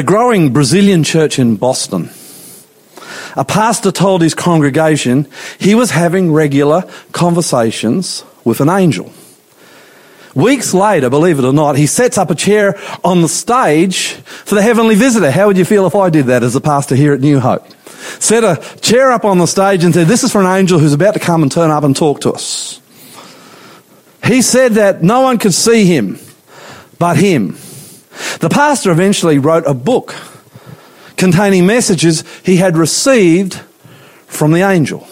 a growing Brazilian church in Boston, a pastor told his congregation he was having regular conversations with an angel. Weeks later, believe it or not, he sets up a chair on the stage for the heavenly visitor. How would you feel if I did that as a pastor here at New Hope? Set a chair up on the stage and said, This is for an angel who's about to come and turn up and talk to us. He said that no one could see him but him. The pastor eventually wrote a book containing messages he had received from the angel.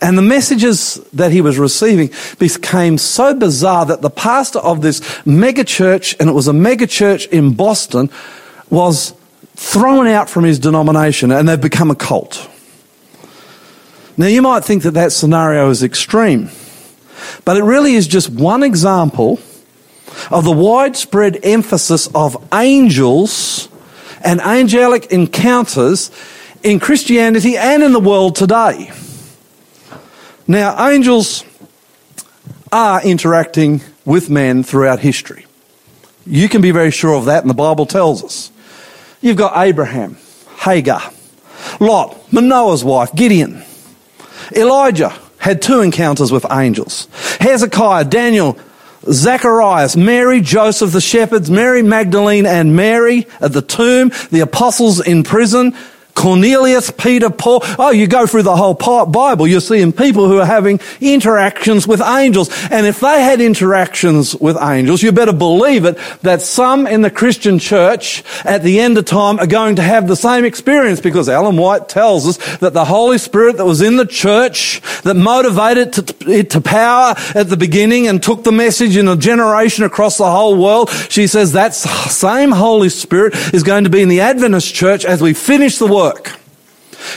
And the messages that he was receiving became so bizarre that the pastor of this mega church, and it was a mega church in Boston, was thrown out from his denomination and they've become a cult. Now you might think that that scenario is extreme, but it really is just one example of the widespread emphasis of angels and angelic encounters in Christianity and in the world today. Now, angels are interacting with men throughout history. You can be very sure of that, and the Bible tells us. You've got Abraham, Hagar, Lot, Manoah's wife, Gideon. Elijah had two encounters with angels. Hezekiah, Daniel, Zacharias, Mary, Joseph, the shepherds, Mary Magdalene and Mary at the tomb, the apostles in prison, Cornelius, Peter, Paul. Oh, you go through the whole Bible, you're seeing people who are having interactions with angels. And if they had interactions with angels, you better believe it that some in the Christian church at the end of time are going to have the same experience because Ellen White tells us that the Holy Spirit that was in the church that motivated it to power at the beginning and took the message in a generation across the whole world. She says that same Holy Spirit is going to be in the Adventist church as we finish the work work.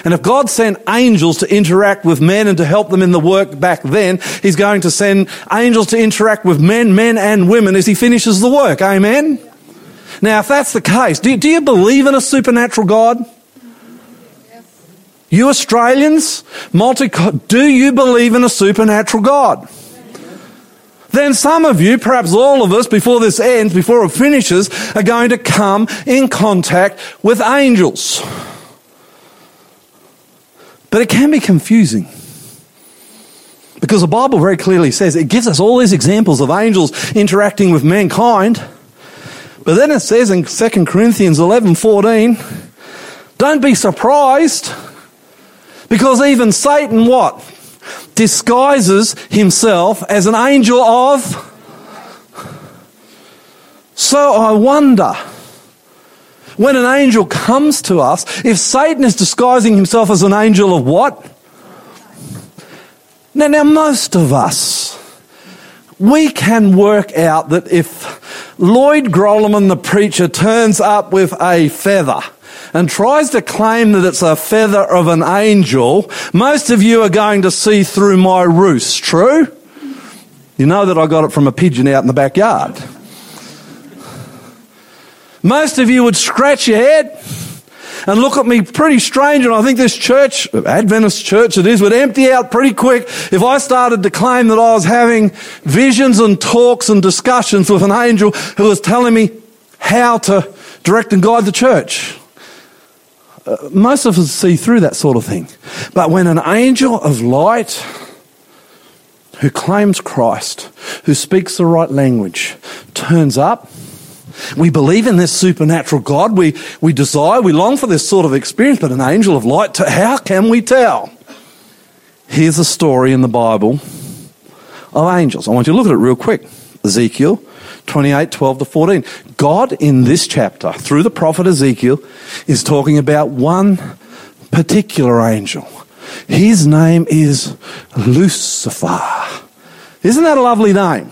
And if God sent angels to interact with men and to help them in the work back then, He's going to send angels to interact with men, men and women as He finishes the work. Amen? Now, if that's the case, do, do you believe in a supernatural God? You Australians, multi, do you believe in a supernatural God? Then some of you, perhaps all of us, before this ends, before it finishes, are going to come in contact with angels. But it can be confusing. Because the Bible very clearly says it gives us all these examples of angels interacting with mankind. But then it says in 2 Corinthians 11 14, don't be surprised because even Satan what? Disguises himself as an angel of. So I wonder when an angel comes to us, if Satan is disguising himself as an angel of what? Now, now most of us, we can work out that if Lloyd Grolimund, the preacher, turns up with a feather and tries to claim that it's a feather of an angel, most of you are going to see through my roost. True? You know that I got it from a pigeon out in the backyard. Most of you would scratch your head and look at me pretty strange, and I think this church, Adventist church it is, would empty out pretty quick if I started to claim that I was having visions and talks and discussions with an angel who was telling me how to direct and guide the church. Uh, most of us see through that sort of thing. But when an angel of light who claims Christ, who speaks the right language, turns up, we believe in this supernatural God. We, we desire, we long for this sort of experience, but an angel of light, how can we tell? Here's a story in the Bible of angels. I want you to look at it real quick. Ezekiel 28, 12 to 14. God in this chapter, through the prophet Ezekiel, is talking about one particular angel. His name is Lucifer. Isn't that a lovely name?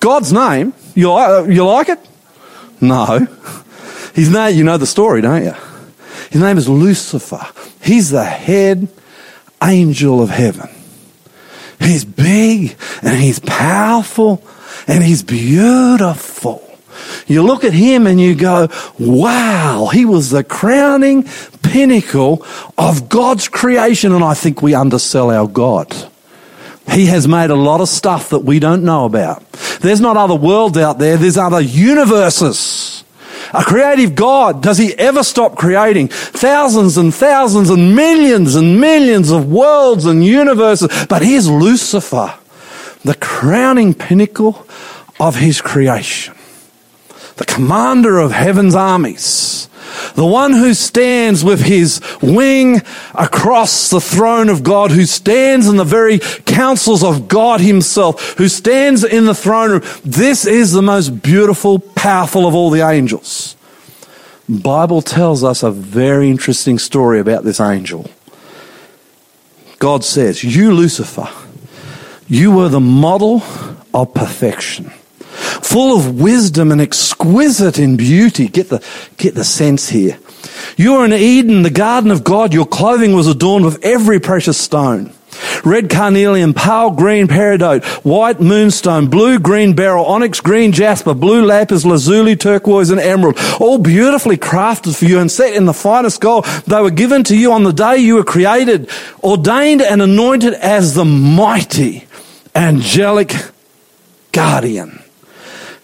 God's name you, uh, you like it? No. His name, you know the story, don't you? His name is Lucifer. He's the head angel of heaven. He's big and he's powerful and he's beautiful. You look at him and you go, wow, he was the crowning pinnacle of God's creation. And I think we undersell our God. He has made a lot of stuff that we don't know about. There's not other worlds out there, there's other universes. A creative God, does he ever stop creating thousands and thousands and millions and millions of worlds and universes? But here's Lucifer, the crowning pinnacle of his creation, the commander of heaven's armies the one who stands with his wing across the throne of God, who stands in the very councils of God himself, who stands in the throne room. This is the most beautiful, powerful of all the angels. Bible tells us a very interesting story about this angel. God says, You, Lucifer, you were the model of perfection full of wisdom and exquisite in beauty. Get the, get the sense here. You were in Eden, the garden of God. Your clothing was adorned with every precious stone. Red carnelian, pale green peridot, white moonstone, blue green beryl, onyx green jasper, blue lapis, lazuli, turquoise, and emerald, all beautifully crafted for you and set in the finest gold. They were given to you on the day you were created, ordained and anointed as the mighty angelic guardian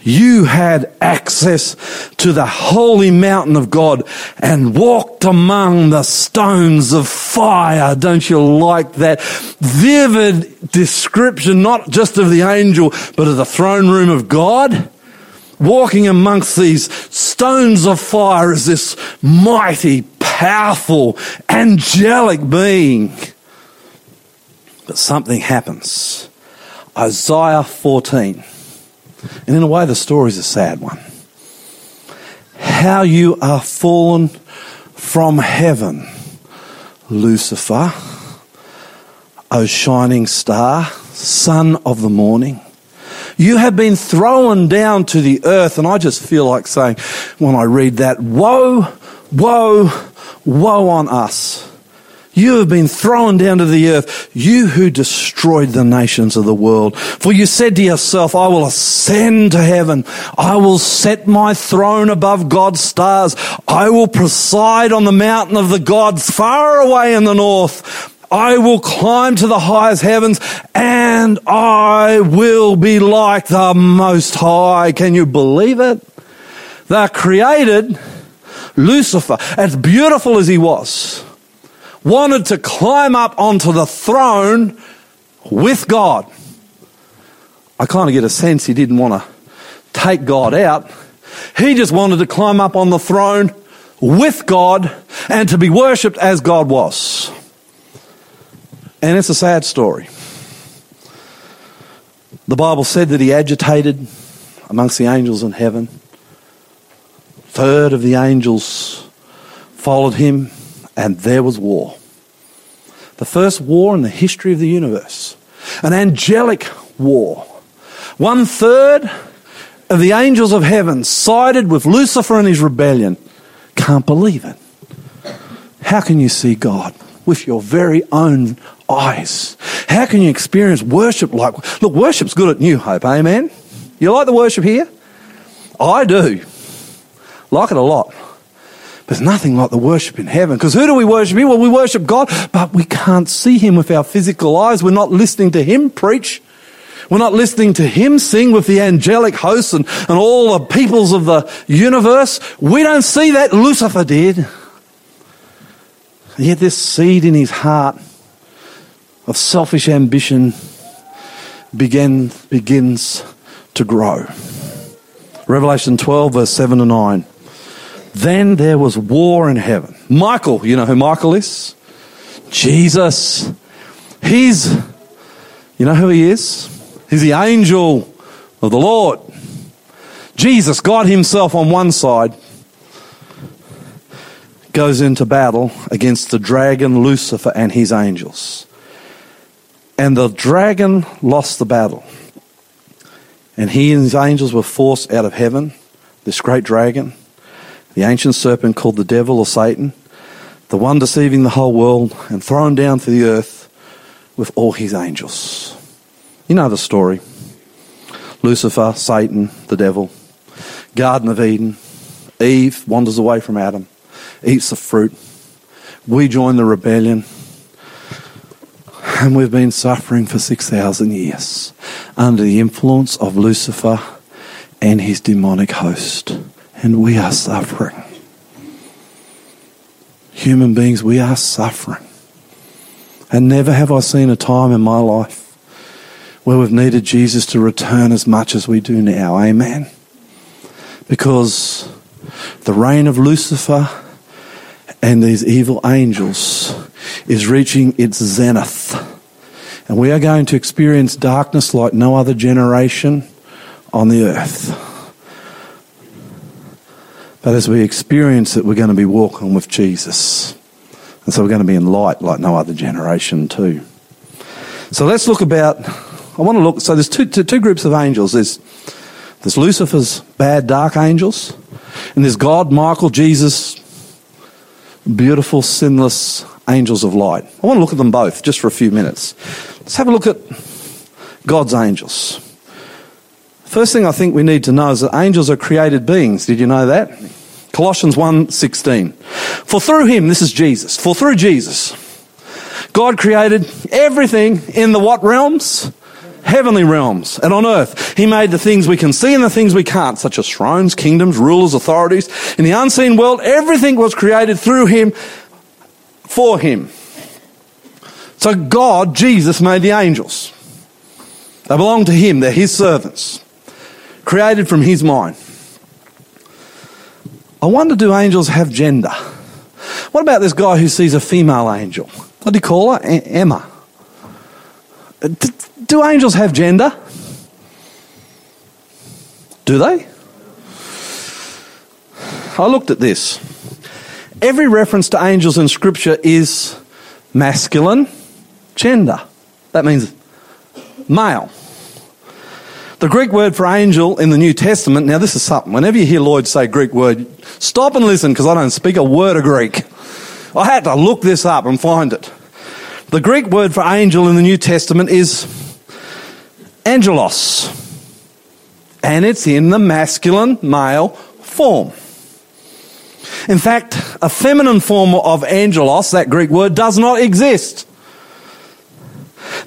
you had access to the holy mountain of God and walked among the stones of fire. Don't you like that vivid description, not just of the angel, but of the throne room of God? Walking amongst these stones of fire as this mighty, powerful, angelic being. But something happens. Isaiah 14 and in a way, the story is a sad one. How you are fallen from heaven, Lucifer, O shining star, son of the morning. You have been thrown down to the earth, and I just feel like saying, when I read that, woe, woe, woe on us. You have been thrown down to the earth, you who destroyed the nations of the world. For you said to yourself, I will ascend to heaven. I will set my throne above God's stars. I will preside on the mountain of the gods far away in the north. I will climb to the highest heavens and I will be like the most high. Can you believe it? They're created Lucifer, as beautiful as he was wanted to climb up onto the throne with God. I kind of get a sense he didn't want to take God out. He just wanted to climb up on the throne with God and to be worshipped as God was. And it's a sad story. The Bible said that he agitated amongst the angels in heaven. Third of the angels followed him and there was war. The first war in the history of the universe. An angelic war. One third of the angels of heaven sided with Lucifer and his rebellion. Can't believe it. How can you see God with your very own eyes? How can you experience worship like, look, worship's good at New Hope, amen? You like the worship here? I do. Like it a lot. There's nothing like the worship in heaven. Because who do we worship here? Well, we worship God, but we can't see Him with our physical eyes. We're not listening to Him preach. We're not listening to Him sing with the angelic hosts and, and all the peoples of the universe. We don't see that. Lucifer did. Yet this seed in his heart of selfish ambition begin, begins to grow. Revelation 12, verse 7 to 9. Then there was war in heaven. Michael, you know who Michael is? Jesus. He's, you know who he is? He's the angel of the Lord. Jesus, God Himself on one side, goes into battle against the dragon Lucifer and his angels. And the dragon lost the battle. And he and his angels were forced out of heaven, this great dragon the ancient serpent called the devil or Satan, the one deceiving the whole world, and thrown down to the earth with all his angels. You know the story Lucifer, Satan, the devil, Garden of Eden. Eve wanders away from Adam, eats the fruit. We join the rebellion. And we've been suffering for 6,000 years under the influence of Lucifer and his demonic host. And we are suffering. Human beings, we are suffering. And never have I seen a time in my life where we've needed Jesus to return as much as we do now. Amen. Because the reign of Lucifer and these evil angels is reaching its zenith. And we are going to experience darkness like no other generation on the earth. But as we experience it, we're going to be walking with Jesus. And so we're going to be in light like no other generation, too. So let's look about. I want to look. So there's two, two, two groups of angels. There's, there's Lucifer's bad, dark angels, and there's God, Michael, Jesus, beautiful, sinless angels of light. I want to look at them both just for a few minutes. Let's have a look at God's angels. First thing I think we need to know is that angels are created beings. Did you know that? Colossians 1:16. For through him, this is Jesus. For through Jesus, God created everything in the what realms? Heavenly realms and on earth. He made the things we can see and the things we can't, such as thrones, kingdoms, rulers, authorities. In the unseen world, everything was created through him for him. So God, Jesus, made the angels. They belong to him, they're his servants, created from his mind. I wonder do angels have gender? What about this guy who sees a female angel? What do you call her? A- Emma. Uh, do angels have gender? Do they? I looked at this. Every reference to angels in Scripture is masculine gender. That means male. The Greek word for angel in the New Testament, now this is something. Whenever you hear Lloyd say Greek word, stop and listen because I don't speak a word of Greek. I had to look this up and find it. The Greek word for angel in the New Testament is angelos. And it's in the masculine male form. In fact, a feminine form of angelos, that Greek word, does not exist.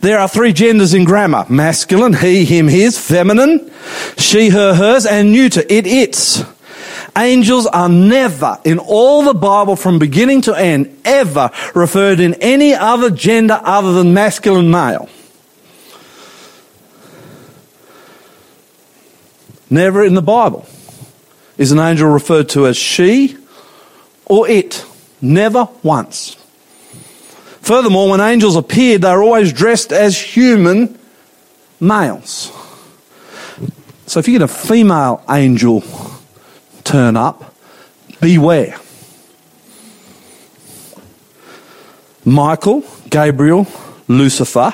There are three genders in grammar masculine, he, him, his, feminine, she, her, hers, and neuter, it, its. Angels are never, in all the Bible from beginning to end, ever referred in any other gender other than masculine male. Never in the Bible is an angel referred to as she or it. Never once. Furthermore, when angels appeared, they were always dressed as human males. So if you get a female angel turn up, beware. Michael, Gabriel, Lucifer,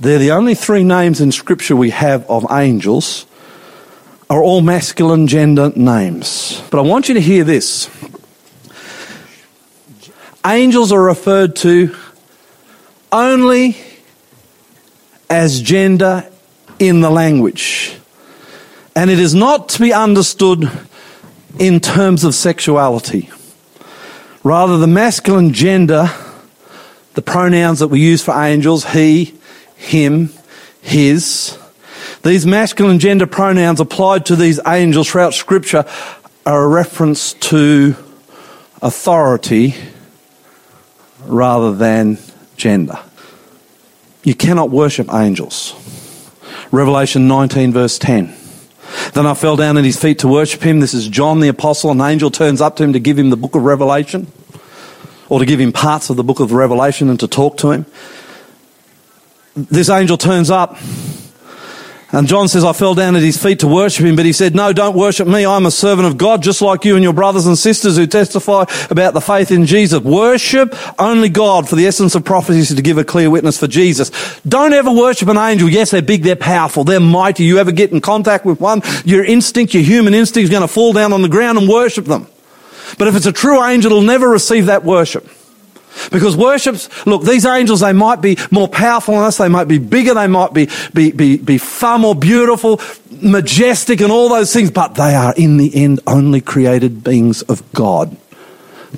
they're the only three names in Scripture we have of angels, are all masculine gender names. But I want you to hear this angels are referred to only as gender in the language. And it is not to be understood in terms of sexuality. Rather, the masculine gender, the pronouns that we use for angels, he, him, his, these masculine gender pronouns applied to these angels throughout Scripture are a reference to authority rather than gender. You cannot worship angels. Revelation 19, verse 10. Then I fell down at his feet to worship him. This is John the apostle. An angel turns up to him to give him the book of Revelation, or to give him parts of the book of Revelation and to talk to him. This angel turns up and John says, I fell down at his feet to worship him, but he said, No, don't worship me. I'm a servant of God, just like you and your brothers and sisters who testify about the faith in Jesus. Worship only God, for the essence of prophecy is to give a clear witness for Jesus. Don't ever worship an angel. Yes, they're big, they're powerful, they're mighty. You ever get in contact with one, your instinct, your human instinct is going to fall down on the ground and worship them. But if it's a true angel, it'll never receive that worship. Because worships, look, these angels, they might be more powerful than us, they might be bigger, they might be, be, be, be far more beautiful, majestic, and all those things, but they are in the end only created beings of God,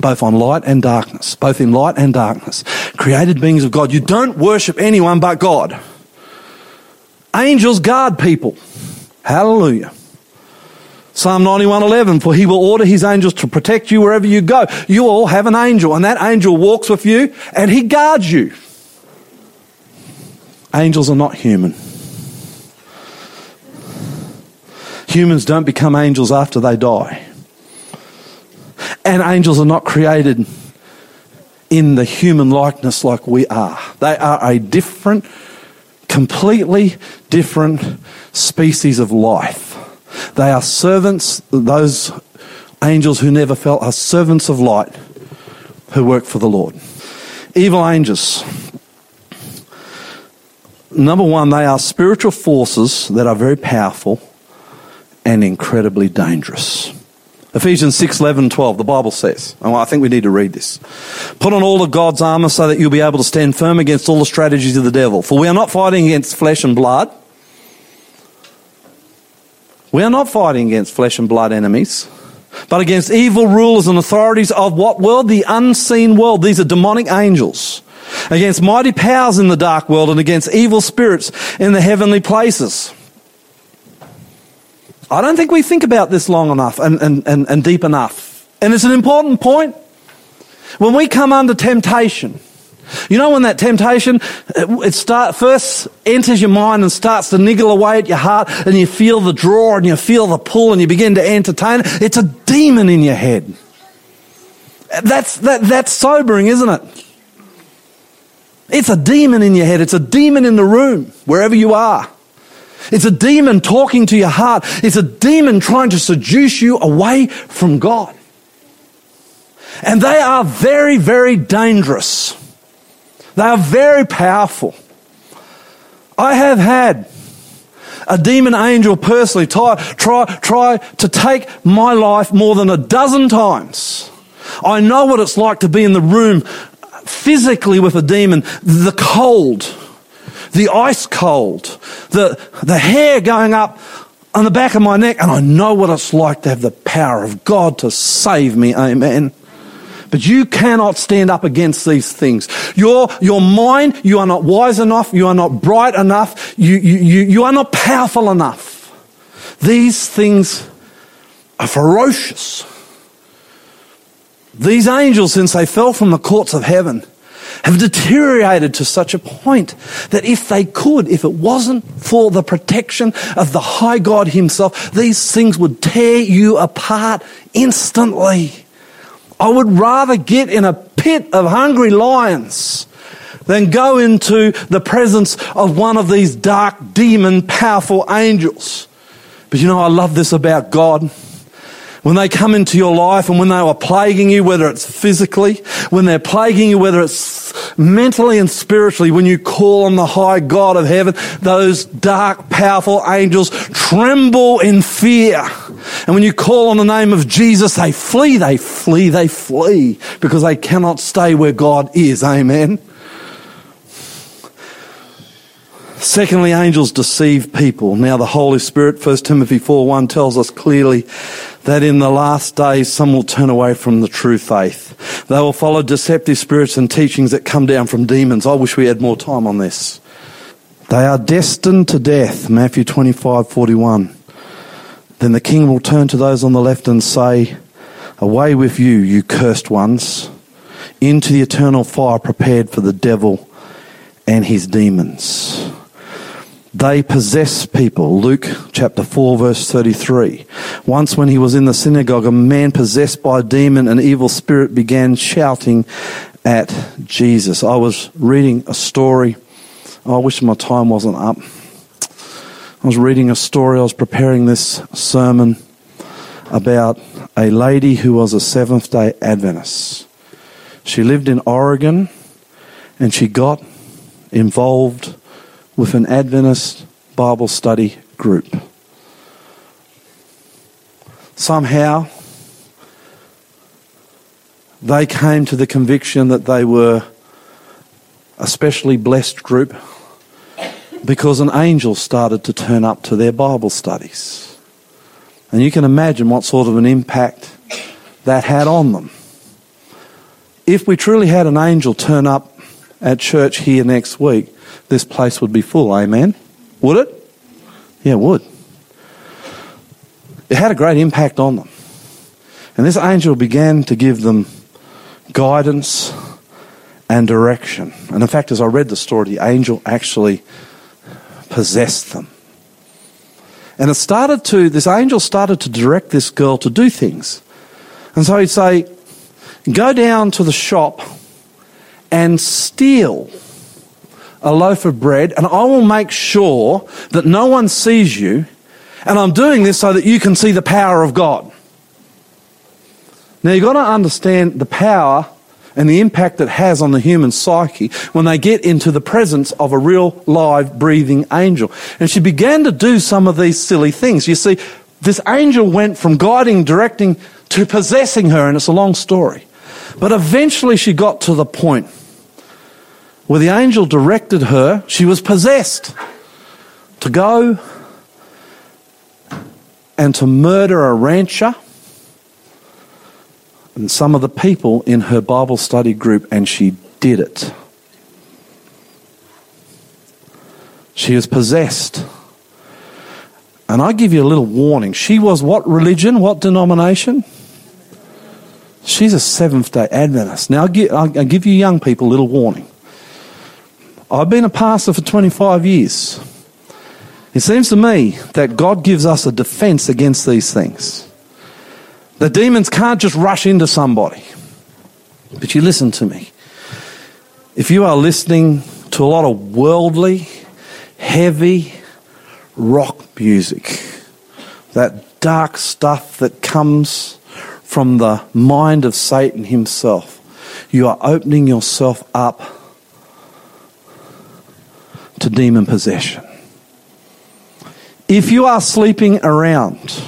both on light and darkness, both in light and darkness. created beings of God. You don't worship anyone but God. Angels guard people. Hallelujah. Psalm 91:11 for he will order his angels to protect you wherever you go. You all have an angel and that angel walks with you and he guards you. Angels are not human. Humans don't become angels after they die. And angels are not created in the human likeness like we are. They are a different, completely different species of life. They are servants, those angels who never fell are servants of light who work for the Lord. Evil angels. Number one, they are spiritual forces that are very powerful and incredibly dangerous. Ephesians 6, 11, 12, the Bible says, and I think we need to read this. Put on all of God's armor so that you'll be able to stand firm against all the strategies of the devil. For we are not fighting against flesh and blood we are not fighting against flesh and blood enemies, but against evil rulers and authorities of what world? The unseen world. These are demonic angels. Against mighty powers in the dark world and against evil spirits in the heavenly places. I don't think we think about this long enough and, and, and, and deep enough. And it's an important point. When we come under temptation, you know when that temptation it start first enters your mind and starts to niggle away at your heart and you feel the draw and you feel the pull and you begin to entertain it? It's a demon in your head. That's that that's sobering, isn't it? It's a demon in your head. It's a demon in the room, wherever you are. It's a demon talking to your heart. It's a demon trying to seduce you away from God. And they are very, very dangerous. They are very powerful. I have had a demon angel personally try, try, try to take my life more than a dozen times. I know what it's like to be in the room physically with a demon, the cold, the ice cold, the, the hair going up on the back of my neck, and I know what it's like to have the power of God to save me. Amen. But you cannot stand up against these things. Your, your mind, you are not wise enough, you are not bright enough, you, you, you, you are not powerful enough. These things are ferocious. These angels, since they fell from the courts of heaven, have deteriorated to such a point that if they could, if it wasn't for the protection of the high God himself, these things would tear you apart instantly. I would rather get in a pit of hungry lions than go into the presence of one of these dark, demon, powerful angels. But you know, I love this about God when they come into your life and when they are plaguing you, whether it's physically, when they're plaguing you, whether it's mentally and spiritually, when you call on the high God of heaven, those dark, powerful angels tremble in fear. And when you call on the name of Jesus, they flee, they flee, they flee because they cannot stay where God is. Amen. Secondly, angels deceive people. Now the Holy Spirit, 1 Timothy 4 1 tells us clearly that in the last days some will turn away from the true faith. They will follow deceptive spirits and teachings that come down from demons. I wish we had more time on this. They are destined to death, Matthew 25 41. Then the king will turn to those on the left and say, Away with you, you cursed ones, into the eternal fire prepared for the devil and his demons. They possess people. Luke chapter 4 verse 33. Once when he was in the synagogue, a man possessed by a demon, an evil spirit began shouting at Jesus. I was reading a story. I wish my time wasn't up. I was reading a story. I was preparing this sermon about a lady who was a Seventh day Adventist. She lived in Oregon and she got involved with an Adventist Bible study group. Somehow, they came to the conviction that they were a specially blessed group because an angel started to turn up to their Bible studies. And you can imagine what sort of an impact that had on them. If we truly had an angel turn up at church here next week, this place would be full. Amen? Would it? Yeah, it would. It had a great impact on them. And this angel began to give them guidance and direction. And in fact, as I read the story, the angel actually possessed them. And it started to, this angel started to direct this girl to do things. And so he'd say, Go down to the shop and steal a loaf of bread, and I will make sure that no one sees you. And I'm doing this so that you can see the power of God. Now you've got to understand the power and the impact it has on the human psyche when they get into the presence of a real live breathing angel. And she began to do some of these silly things. You see, this angel went from guiding, directing to possessing her, and it's a long story. But eventually she got to the point where the angel directed her, she was possessed to go and to murder a rancher and some of the people in her Bible study group, and she did it. She was possessed. And I give you a little warning. She was what religion? What denomination? She's a Seventh day Adventist. Now, I'll give, you young people a little warning. I've been a pastor for 25 years. It seems to me that God gives us a defense against these things. The demons can't just rush into somebody. But you listen to me. If you are listening to a lot of worldly, heavy rock music, that dark stuff that comes from the mind of Satan himself. You are opening yourself up to demon possession. If you are sleeping around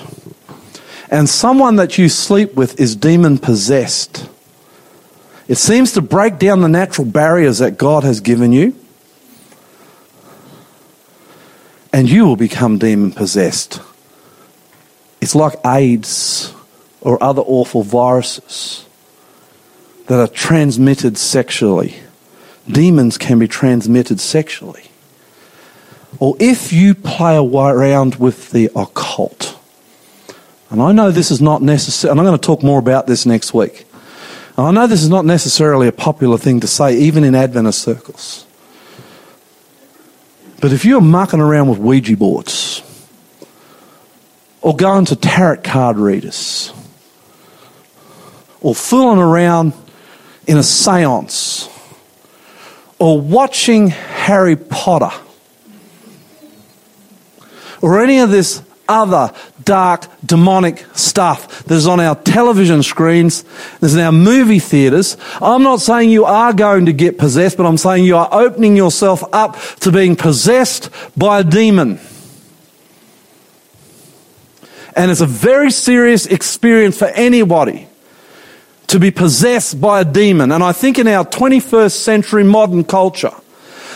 and someone that you sleep with is demon possessed, it seems to break down the natural barriers that God has given you, and you will become demon possessed. It's like AIDS or other awful viruses that are transmitted sexually. Demons can be transmitted sexually. Or if you play around with the occult, and I know this is not necessary, and I'm going to talk more about this next week. And I know this is not necessarily a popular thing to say, even in Adventist circles. But if you're mucking around with Ouija boards, or going to tarot card readers, or fooling around in a seance or watching Harry Potter or any of this other dark, demonic stuff that is on our television screens, that is in our movie theatres. I'm not saying you are going to get possessed, but I'm saying you are opening yourself up to being possessed by a demon. And it's a very serious experience for anybody to be possessed by a demon. And I think in our 21st century modern culture,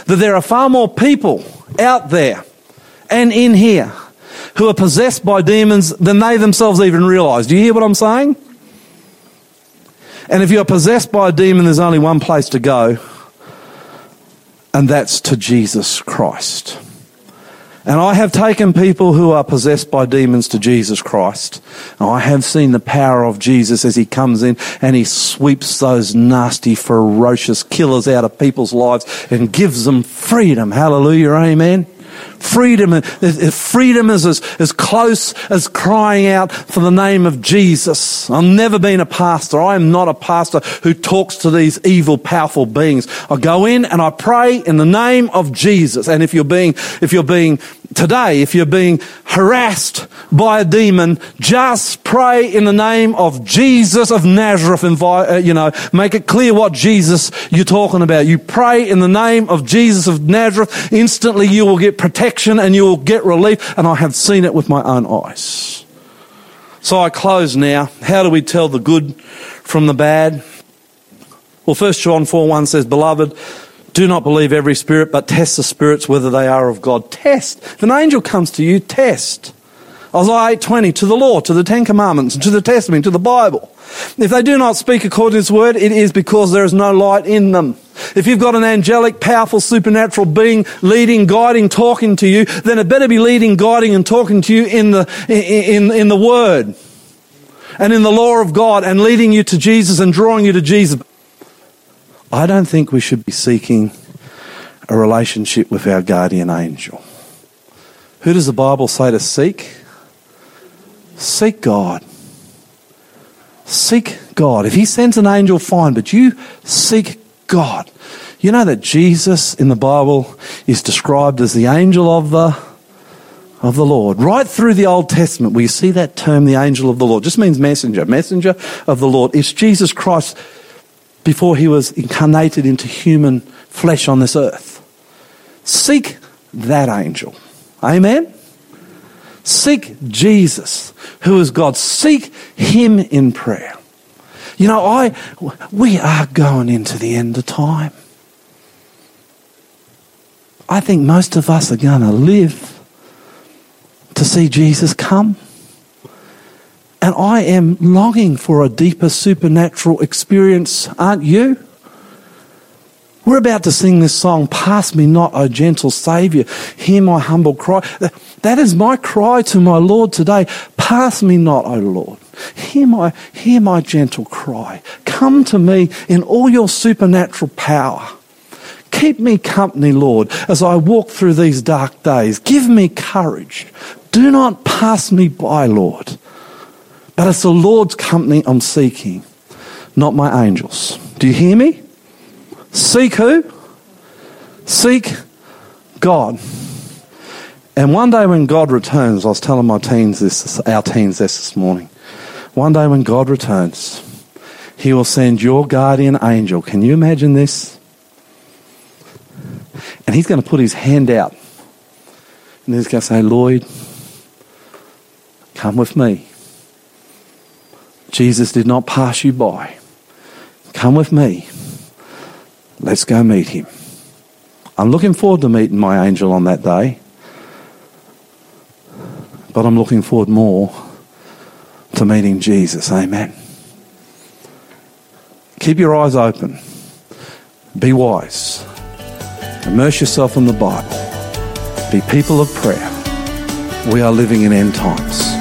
that there are far more people out there and in here who are possessed by demons than they themselves even realize. Do you hear what I'm saying? And if you're possessed by a demon, there's only one place to go, and that's to Jesus Christ. And I have taken people who are possessed by demons to Jesus Christ. And I have seen the power of Jesus as he comes in and he sweeps those nasty, ferocious killers out of people's lives and gives them freedom. Hallelujah. Amen. Freedom, uh, uh, freedom is as, as close as crying out for the name of Jesus. I've never been a pastor. I am not a pastor who talks to these evil, powerful beings. I go in and I pray in the name of Jesus. And if you're being, if you're being today, if you're being harassed by a demon, just pray in the name of Jesus of Nazareth. Uh, you know, make it clear what Jesus you're talking about. You pray in the name of Jesus of Nazareth. Instantly you will get protection and you will get relief. And I have seen it with my own eyes. So I close now. How do we tell the good from the bad? Well, 1 John 4 1 says, Beloved, do not believe every spirit, but test the spirits whether they are of God. Test. If an angel comes to you, test. Isaiah 8:20 to the law, to the Ten Commandments, to the Testament, to the Bible. If they do not speak according to His word, it is because there is no light in them. If you've got an angelic, powerful, supernatural being leading, guiding, talking to you, then it better be leading, guiding, and talking to you in the in, in the Word and in the law of God and leading you to Jesus and drawing you to Jesus. I don't think we should be seeking a relationship with our guardian angel. Who does the Bible say to seek? Seek God. Seek God. If He sends an angel, fine, but you seek God. You know that Jesus in the Bible is described as the angel of the of the Lord. Right through the Old Testament, we see that term, the angel of the Lord, just means messenger, messenger of the Lord. It's Jesus Christ before he was incarnated into human flesh on this earth. Seek that angel. Amen? Seek Jesus, who is God. Seek him in prayer. You know, I we are going into the end of time. I think most of us are going to live to see Jesus come. And I am longing for a deeper supernatural experience, aren't you? We're about to sing this song, Pass Me Not, O Gentle Saviour. Hear my humble cry. That is my cry to my Lord today. Pass me not, O Lord. Hear my, hear my gentle cry. Come to me in all your supernatural power. Keep me company, Lord, as I walk through these dark days. Give me courage. Do not pass me by, Lord. But it's the Lord's company I'm seeking, not my angels. Do you hear me? Seek who? Seek God. And one day when God returns, I was telling my teens this, our teens this this morning. One day when God returns, He will send your guardian angel. Can you imagine this? And He's going to put His hand out. And He's going to say, Lloyd, come with me. Jesus did not pass you by. Come with me. Let's go meet him. I'm looking forward to meeting my angel on that day. But I'm looking forward more to meeting Jesus. Amen. Keep your eyes open. Be wise. Immerse yourself in the Bible. Be people of prayer. We are living in end times.